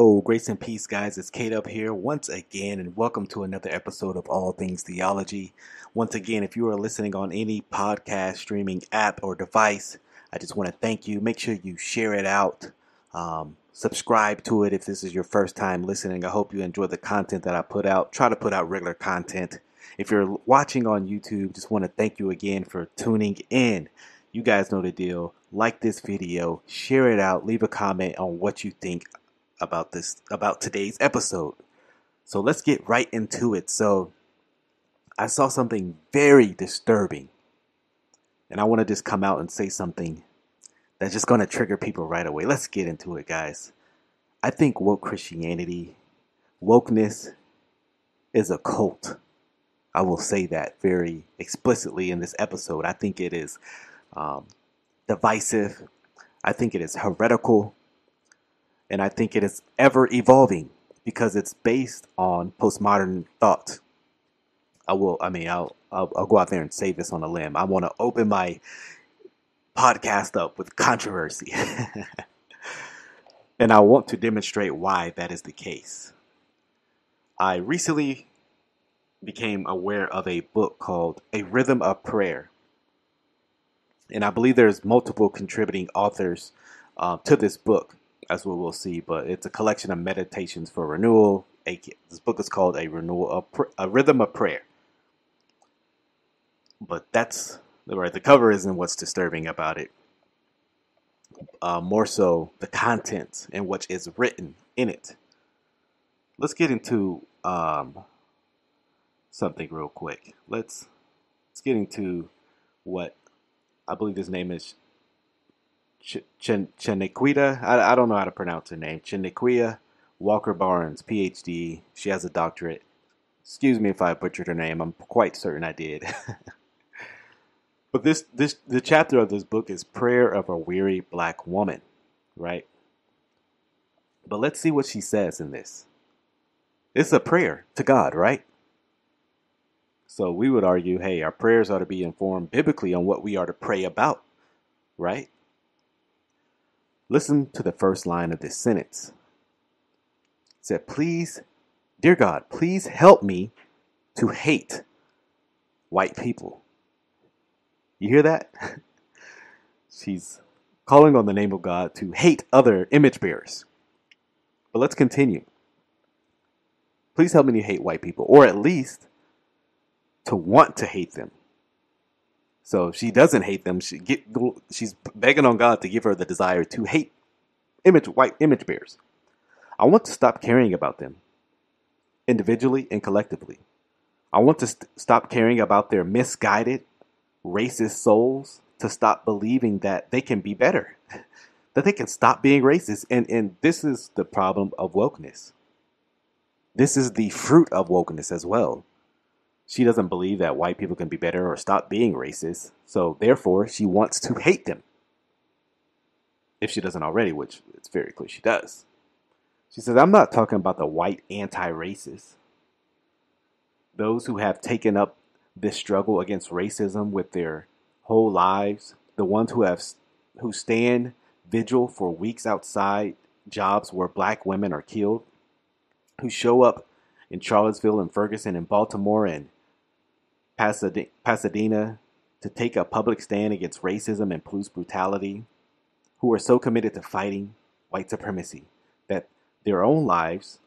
Oh, grace and peace, guys. It's K Dub here once again, and welcome to another episode of All Things Theology. Once again, if you are listening on any podcast streaming app or device, I just want to thank you. Make sure you share it out, um, subscribe to it if this is your first time listening. I hope you enjoy the content that I put out. Try to put out regular content. If you're watching on YouTube, just want to thank you again for tuning in. You guys know the deal. Like this video, share it out, leave a comment on what you think about this about today's episode. So let's get right into it. So I saw something very disturbing. And I want to just come out and say something that's just going to trigger people right away. Let's get into it, guys. I think woke Christianity, wokeness is a cult. I will say that very explicitly in this episode. I think it is um, divisive. I think it is heretical and I think it is ever evolving because it's based on postmodern thought. I will. I mean, I'll, I'll, I'll go out there and say this on a limb. I want to open my podcast up with controversy, and I want to demonstrate why that is the case. I recently became aware of a book called A Rhythm of Prayer. And I believe there's multiple contributing authors uh, to this book as we will see. But it's a collection of meditations for renewal. This book is called a renewal, a, a rhythm of prayer. But that's right. The cover isn't what's disturbing about it. Uh, more so the content and what is written in it. Let's get into um, something real quick. Let's let's get into what I believe his name is Ch-. I, I don't know how to pronounce her name. Chanequa Walker Barnes, PhD. She has a doctorate. Excuse me if I butchered her name. I'm quite certain I did. but this this the chapter of this book is Prayer of a Weary Black Woman, right? But let's see what she says in this. It's a prayer to God, right? So we would argue, hey, our prayers ought to be informed biblically on what we are to pray about, right? Listen to the first line of this sentence. It said, Please, dear God, please help me to hate white people. You hear that? She's calling on the name of God to hate other image bearers. But let's continue. Please help me to hate white people, or at least to want to hate them. So she doesn't hate them, she get, she's begging on God to give her the desire to hate image white image bearers. I want to stop caring about them individually and collectively. I want to st- stop caring about their misguided, racist souls, to stop believing that they can be better, that they can stop being racist. And, and this is the problem of wokeness. This is the fruit of wokeness as well. She doesn't believe that white people can be better or stop being racist, so therefore she wants to hate them. If she doesn't already, which it's very clear she does. She says, I'm not talking about the white anti racists. Those who have taken up this struggle against racism with their whole lives, the ones who have who stand vigil for weeks outside jobs where black women are killed, who show up in Charlottesville and Ferguson and Baltimore and Pasadena to take a public stand against racism and police brutality, who are so committed to fighting white supremacy that their own lives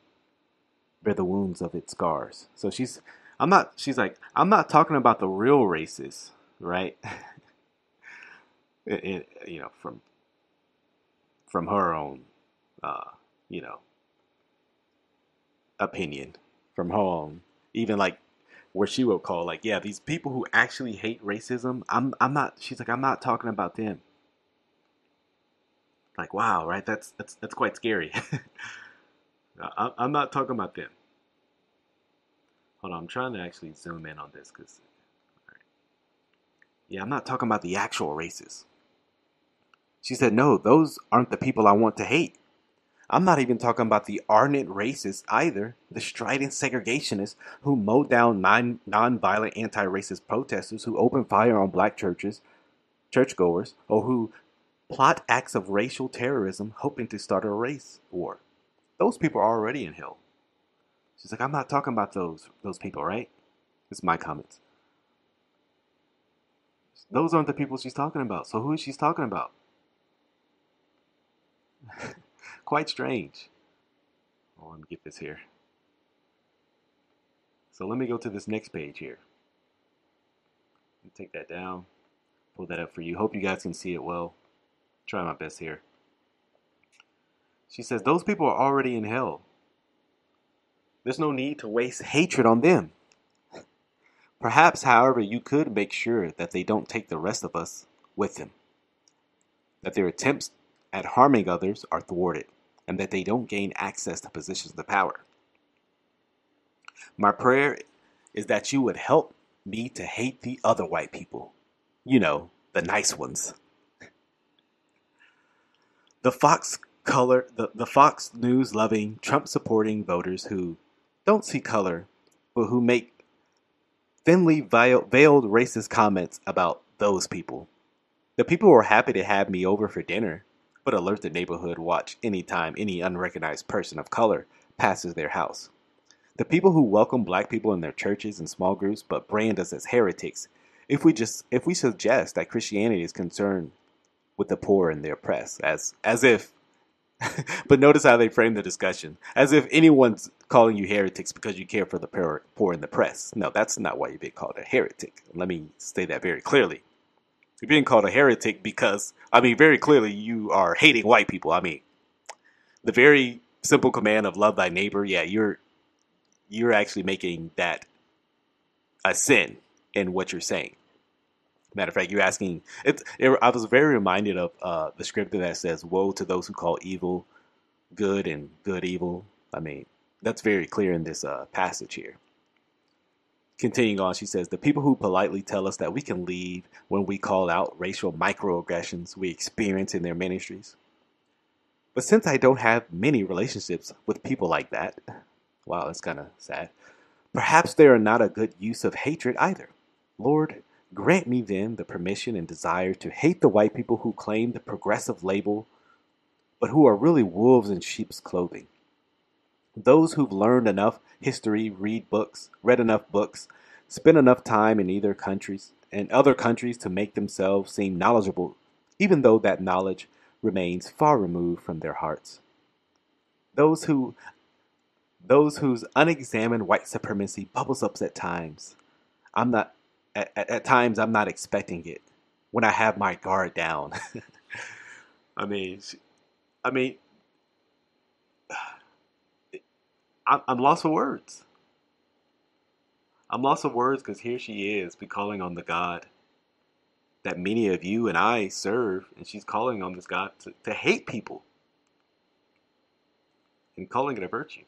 bear the wounds of its scars. So she's, I'm not, she's like, I'm not talking about the real racists, right? it, it, you know, from, from her own, uh, you know, opinion, from her own, even like where she will call like, yeah, these people who actually hate racism, I'm I'm not she's like, I'm not talking about them. Like, wow, right? That's that's that's quite scary. I, I'm not talking about them. Hold on, I'm trying to actually zoom in on this because, right. yeah, I'm not talking about the actual races. She said, no, those aren't the people I want to hate. I'm not even talking about the ardent racists either, the strident segregationists who mow down non violent anti racist protesters who open fire on black churches, churchgoers, or who plot acts of racial terrorism hoping to start a race war. those people are already in hell. She's like, I'm not talking about those those people, right? It's my comments. Those aren't the people she's talking about. So who is she talking about? Quite strange. Let me get this here. So let me go to this next page here. Take that down. Pull that up for you. Hope you guys can see it well. Try my best here. She says, Those people are already in hell. There's no need to waste hatred on them. Perhaps, however, you could make sure that they don't take the rest of us with them, that their attempts at harming others are thwarted, and that they don't gain access to positions of power. My prayer is that you would help me to hate the other white people. You know, the nice ones. The Fox color the, the Fox News loving, Trump supporting voters who don't see color, but who make thinly veiled racist comments about those people. The people who are happy to have me over for dinner, but alert the neighborhood watch anytime any unrecognized person of color passes their house. The people who welcome black people in their churches and small groups but brand us as heretics if we just if we suggest that Christianity is concerned with the poor and the oppressed as as if but notice how they frame the discussion as if anyone's calling you heretics because you care for the poor, poor and the press. No, that's not why you're being called a heretic. Let me say that very clearly. You're being called a heretic because, I mean, very clearly you are hating white people. I mean, the very simple command of love thy neighbor, yeah, you're you're actually making that a sin in what you're saying. Matter of fact, you're asking. It, it, I was very reminded of uh, the scripture that says, "Woe to those who call evil good and good evil." I mean, that's very clear in this uh, passage here. Continuing on, she says, "The people who politely tell us that we can leave when we call out racial microaggressions we experience in their ministries." But since I don't have many relationships with people like that, Wow, that's kind of sad. Perhaps they are not a good use of hatred either. Lord, grant me then the permission and desire to hate the white people who claim the progressive label, but who are really wolves in sheep's clothing. Those who've learned enough history, read books, read enough books, spend enough time in either countries and other countries to make themselves seem knowledgeable, even though that knowledge remains far removed from their hearts. Those who those whose unexamined white supremacy bubbles up at times. I'm not at, at, at times I'm not expecting it when I have my guard down. I mean, I mean, I'm, lost for words. I'm lost for words because here she is, be calling on the God that many of you and I serve, and she's calling on this God to, to hate people and calling it a virtue.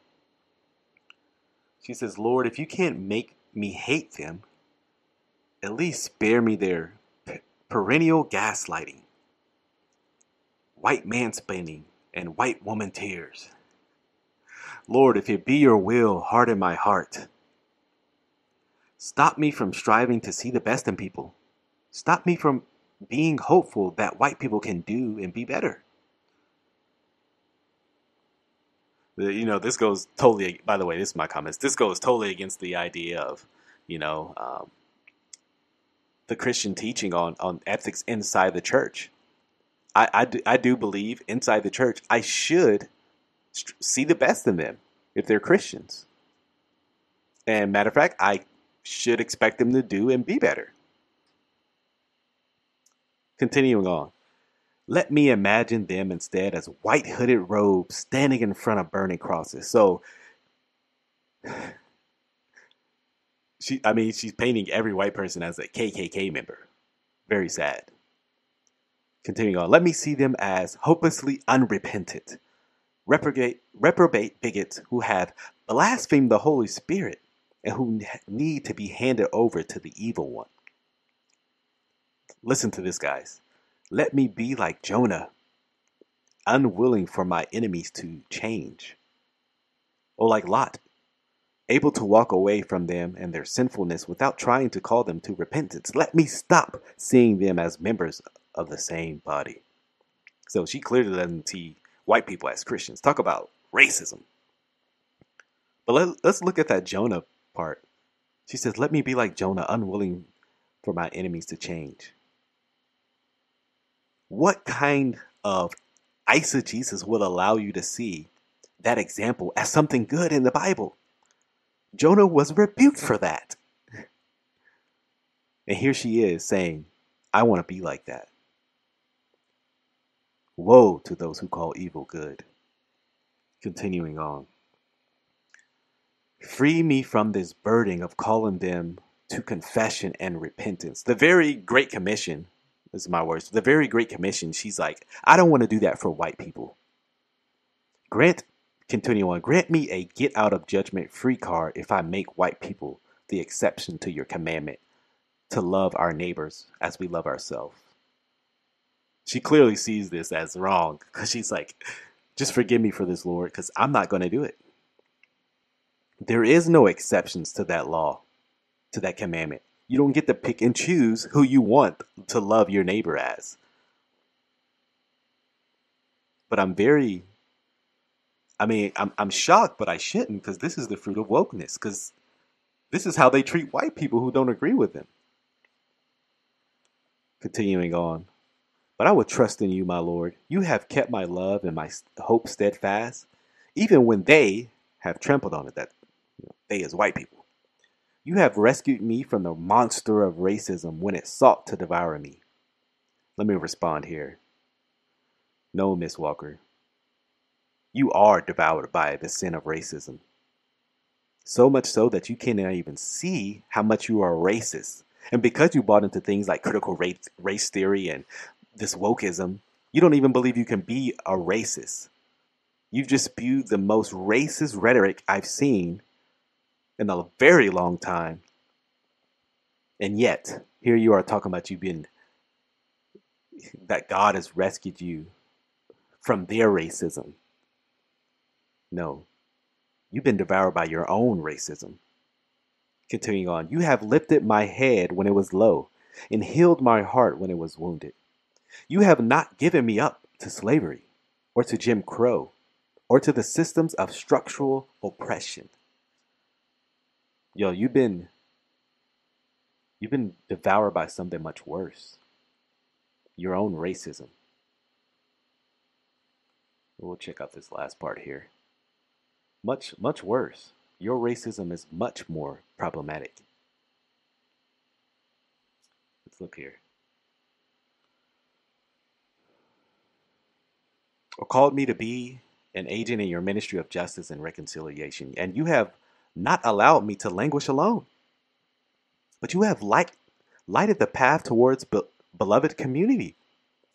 She says, Lord, if you can't make me hate them, at least spare me their perennial gaslighting, white mansplaining, and white woman tears. Lord, if it be your will, harden my heart. Stop me from striving to see the best in people. Stop me from being hopeful that white people can do and be better. you know, this goes totally. By the way, this is my comments. This goes totally against the idea of, you know, um, the Christian teaching on on ethics inside the church. I I do, I do believe inside the church I should see the best in them if they're Christians. And matter of fact, I should expect them to do and be better. Continuing on. Let me imagine them instead as white hooded robes standing in front of burning crosses. So she I mean she's painting every white person as a KKK member. Very sad. Continuing on, let me see them as hopelessly unrepentant, reprobate, reprobate bigots who have blasphemed the Holy Spirit and who need to be handed over to the evil one. Listen to this, guys. Let me be like Jonah, unwilling for my enemies to change. Or like Lot, able to walk away from them and their sinfulness without trying to call them to repentance. Let me stop seeing them as members of the same body. So she clearly doesn't see white people as Christians. Talk about racism. But let, let's look at that Jonah part. She says, Let me be like Jonah, unwilling for my enemies to change. What kind of eisegesis will allow you to see that example as something good in the Bible? Jonah was rebuked for that. And here she is saying, I want to be like that. Woe to those who call evil good. Continuing on. Free me from this burden of calling them to confession and repentance. The very Great Commission, this is my words, the very Great Commission, she's like, I don't want to do that for white people. Grant, continue on, grant me a get out of judgment free card if I make white people the exception to your commandment to love our neighbors as we love ourselves. She clearly sees this as wrong because she's like, just forgive me for this, Lord, because I'm not going to do it. There is no exceptions to that law, to that commandment. You don't get to pick and choose who you want to love your neighbor as. But I'm very, I mean, I'm, I'm shocked, but I shouldn't because this is the fruit of wokeness because this is how they treat white people who don't agree with them. Continuing on. But I will trust in you, my Lord. You have kept my love and my hope steadfast, even when they have trampled on it. That you know, they as white people. You have rescued me from the monster of racism when it sought to devour me. Let me respond here. No, Miss Walker. You are devoured by the sin of racism. So much so that you cannot even see how much you are racist. And because you bought into things like critical race, race theory and this wokeism, you don't even believe you can be a racist. You've just spewed the most racist rhetoric I've seen in a very long time. And yet, here you are talking about you being that God has rescued you from their racism. No, you've been devoured by your own racism. Continuing on, you have lifted my head when it was low and healed my heart when it was wounded. You have not given me up to slavery or to Jim Crow or to the systems of structural oppression. Yo, you've been you've been devoured by something much worse. Your own racism. We'll check out this last part here. Much much worse. Your racism is much more problematic. Let's look here. Or called me to be an agent in your ministry of justice and reconciliation, and you have not allowed me to languish alone. But you have light, lighted the path towards be- beloved community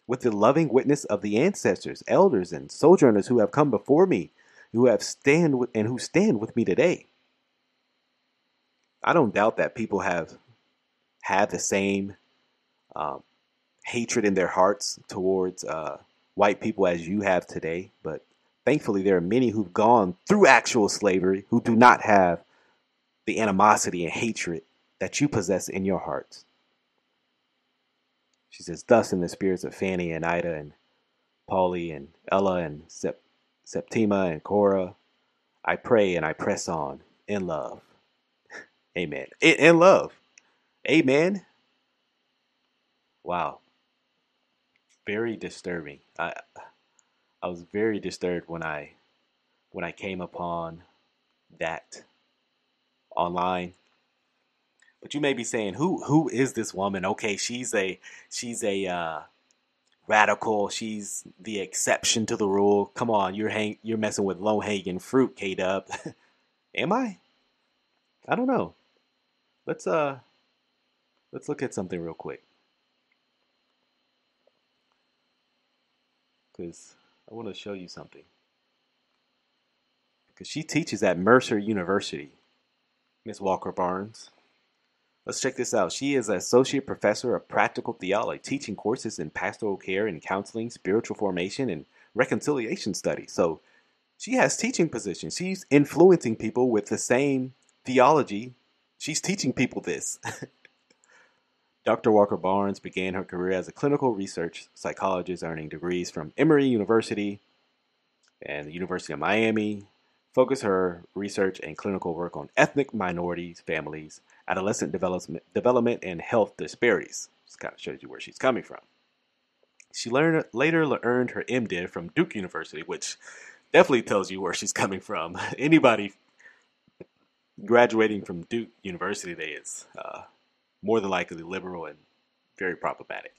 with the loving witness of the ancestors, elders, and sojourners who have come before me, who have stand with, and who stand with me today. I don't doubt that people have had the same um, hatred in their hearts towards uh, white people as you have today, but thankfully there are many who've gone through actual slavery who do not have the animosity and hatred that you possess in your hearts. She says, Thus in the spirits of Fanny and Ida and Polly and Ella and Sep- Septima and Cora, I pray and I press on in love. Amen. In, in love. Amen. Wow very disturbing. I I was very disturbed when I when I came upon that online. But you may be saying, who who is this woman? Okay, she's a she's a uh, radical. She's the exception to the rule. Come on, you're hang you're messing with low hanging fruit, K Dub. Am I? I don't know. Let's uh let's look at something real quick. Because I want to show you something. Because she teaches at Mercer University, Miss Walker Barnes. Let's check this out. She is an associate professor of practical theology, teaching courses in pastoral care and counseling, spiritual formation, and reconciliation studies. So she has teaching positions. She's influencing people with the same theology. She's teaching people this. Dr. Walker Barnes began her career as a clinical research psychologist, earning degrees from Emory University and the University of Miami. focus her research and clinical work on ethnic minorities, families, adolescent development, development and health disparities. This kind of shows you where she's coming from. She learned, later earned her MDiv from Duke University, which definitely tells you where she's coming from. Anybody graduating from Duke University today is uh, more than likely liberal and very problematic.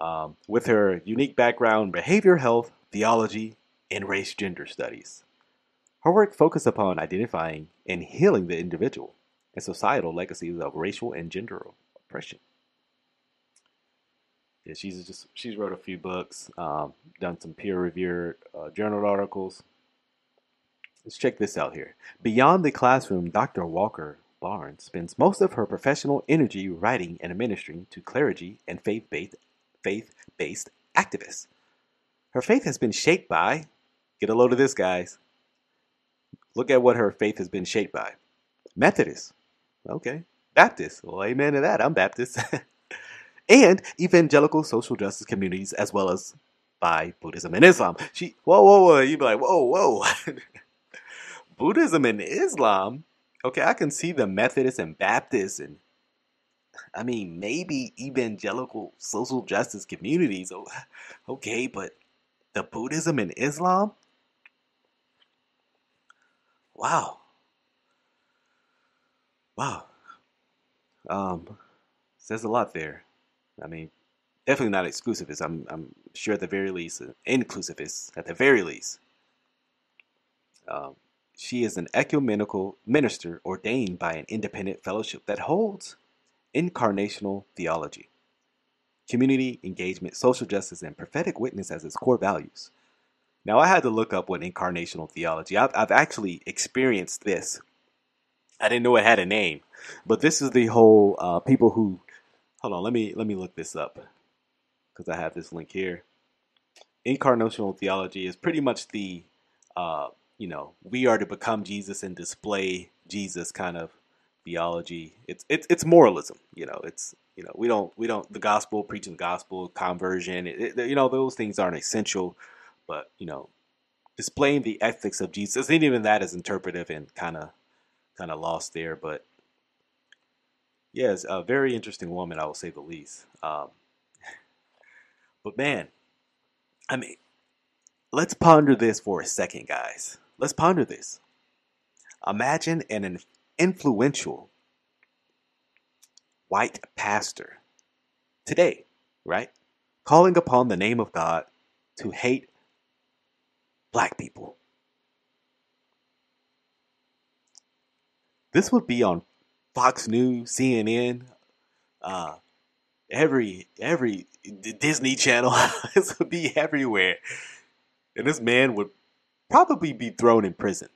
Um, with her unique background behavior health, theology, and race gender studies. Her work focused upon identifying and healing the individual and societal legacies of racial and gender oppression. Yeah, she's just she's wrote a few books, um, done some peer-reviewed uh, journal articles. Let's check this out here. Beyond the classroom, Dr. Walker Barnes spends most of her professional energy writing and administering to clergy and faith-based faith-based activists. Her faith has been shaped by Get a load of this, guys. Look at what her faith has been shaped by. Methodist. Okay. Baptist. Well, amen to that. I'm Baptist. and evangelical social justice communities, as well as by Buddhism and Islam. She, whoa, whoa, whoa. You'd be like, whoa, whoa. Buddhism and Islam. Okay, I can see the Methodist and Baptist and I mean, maybe evangelical social justice communities. Okay, but the Buddhism and Islam? Wow. Wow. Um, says a lot there. I mean, definitely not exclusivist. I'm, I'm sure at the very least, inclusivist at the very least. Um, she is an ecumenical minister ordained by an independent fellowship that holds incarnational theology, community engagement, social justice, and prophetic witness as its core values. Now, I had to look up what incarnational theology. I've, I've actually experienced this. I didn't know it had a name, but this is the whole uh, people who. Hold on, let me let me look this up because I have this link here. Incarnational theology is pretty much the, uh, you know, we are to become Jesus and display Jesus kind of theology. It's it's it's moralism. You know, it's you know we don't we don't the gospel preaching the gospel conversion. It, it, you know those things aren't essential but you know, displaying the ethics of Jesus, and even that is interpretive and kind of kind of lost there. But yes, yeah, a very interesting woman, I will say the least. Um, but man, I mean, let's ponder this for a second, guys. Let's ponder this. Imagine an influential white pastor today, right? Calling upon the name of God to hate black people. This would be on Fox News, CNN, uh, every every Disney Channel. this would be everywhere, and this man would probably be thrown in prison.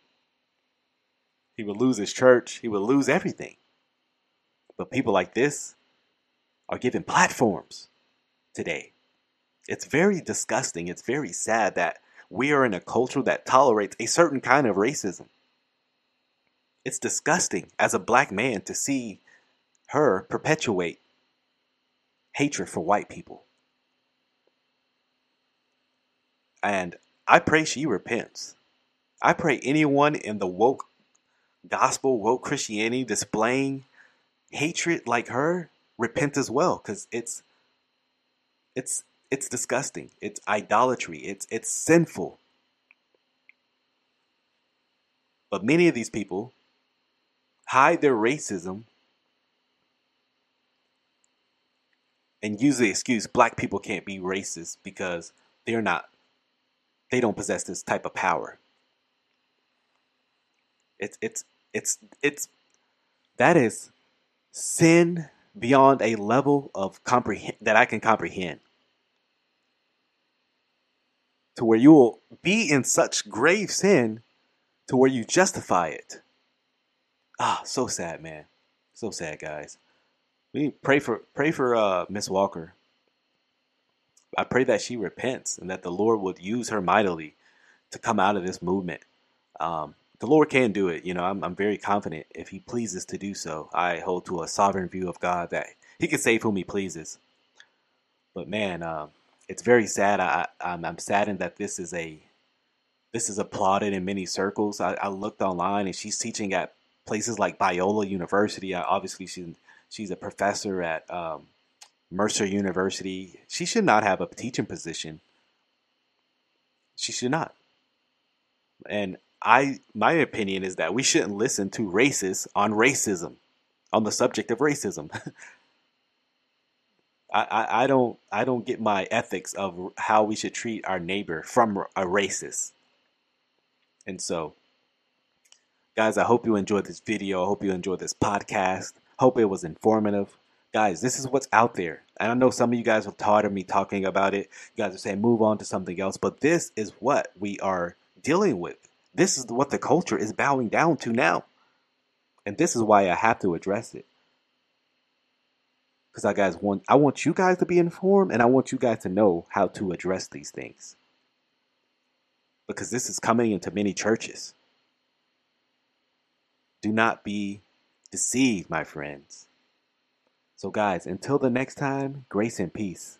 He would lose his church. He would lose everything. But people like this are given platforms today. It's very disgusting. It's very sad that we are in a culture that tolerates a certain kind of racism. It's disgusting as a black man to see her perpetuate hatred for white people. And I pray she repents. I pray anyone in the woke gospel, woke Christianity displaying hatred like her repent as well because it's it's it's disgusting. It's idolatry. It's it's sinful. But many of these people hide their racism and use the excuse black people can't be racist because they're not they don't possess this type of power. It's it's it's it's that is sin beyond a level of comprehend that I can comprehend to where you will be in such grave sin to where you justify it. Ah, so sad, man. So sad, guys. We pray for pray for uh, Miss Walker. I pray that she repents and that the Lord would use her mightily to come out of this movement. Um, the Lord can do it. You know, I'm, I'm very confident if He pleases to do so. I hold to a sovereign view of God that He can save whom He pleases. But man, um, it's very sad. I, I'm, I'm saddened that this is a this is applauded in many circles. I, I looked online and she's teaching at places like Biola University. I, obviously, she's she's a professor at um, Mercer University. She should not have a teaching position. She should not. And I, my opinion is that we shouldn't listen to racists on racism, on the subject of racism. I, I, don't I don't get my ethics of how we should treat our neighbor from a racist. And so, guys, I hope you enjoyed this video. I hope you enjoyed this podcast. Hope it was informative. Guys, this is what's out there. And I know some of you guys are tired of me talking about it. You guys are saying move on to something else, but this is what we are dealing with. This is what the culture is bowing down to now. And this is why I have to address it. Because I guys want I want you guys to be informed and I want you guys to know how to address these things because this is coming into many churches. Do not be deceived, my friends. So, guys, until the next time, grace and peace.